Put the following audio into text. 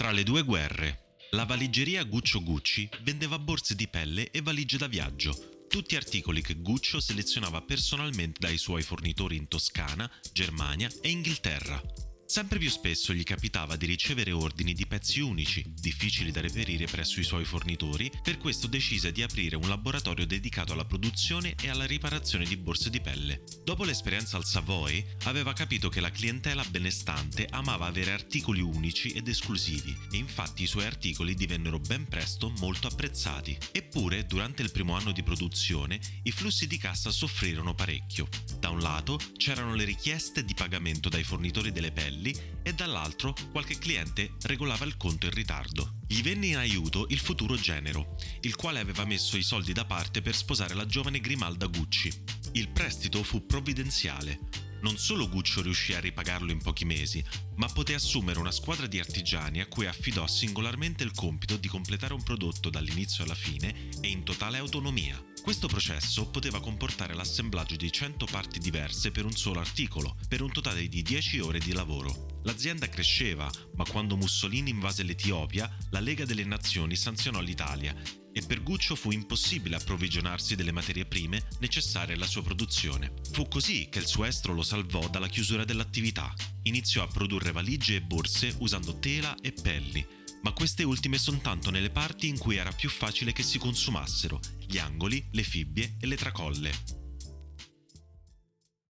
Tra le due guerre, la valigeria Guccio Gucci vendeva borse di pelle e valigie da viaggio, tutti articoli che Guccio selezionava personalmente dai suoi fornitori in Toscana, Germania e Inghilterra. Sempre più spesso gli capitava di ricevere ordini di pezzi unici, difficili da reperire presso i suoi fornitori, per questo decise di aprire un laboratorio dedicato alla produzione e alla riparazione di borse di pelle. Dopo l'esperienza al Savoy, aveva capito che la clientela benestante amava avere articoli unici ed esclusivi e infatti i suoi articoli divennero ben presto molto apprezzati. Eppure, durante il primo anno di produzione, i flussi di cassa soffrirono parecchio. Da un lato c'erano le richieste di pagamento dai fornitori delle pelli e dall'altro qualche cliente regolava il conto in ritardo. Gli venne in aiuto il futuro genero, il quale aveva messo i soldi da parte per sposare la giovane Grimalda Gucci. Il prestito fu provvidenziale. Non solo Guccio riuscì a ripagarlo in pochi mesi, ma poté assumere una squadra di artigiani a cui affidò singolarmente il compito di completare un prodotto dall'inizio alla fine e in totale autonomia. Questo processo poteva comportare l'assemblaggio di 100 parti diverse per un solo articolo, per un totale di 10 ore di lavoro. L'azienda cresceva, ma quando Mussolini invase l'Etiopia, la Lega delle Nazioni sanzionò l'Italia e per Guccio fu impossibile approvvigionarsi delle materie prime necessarie alla sua produzione. Fu così che il suo estro lo salvò dalla chiusura dell'attività. Iniziò a produrre valigie e borse usando tela e pelli, ma queste ultime soltanto nelle parti in cui era più facile che si consumassero, gli angoli, le fibbie e le tracolle.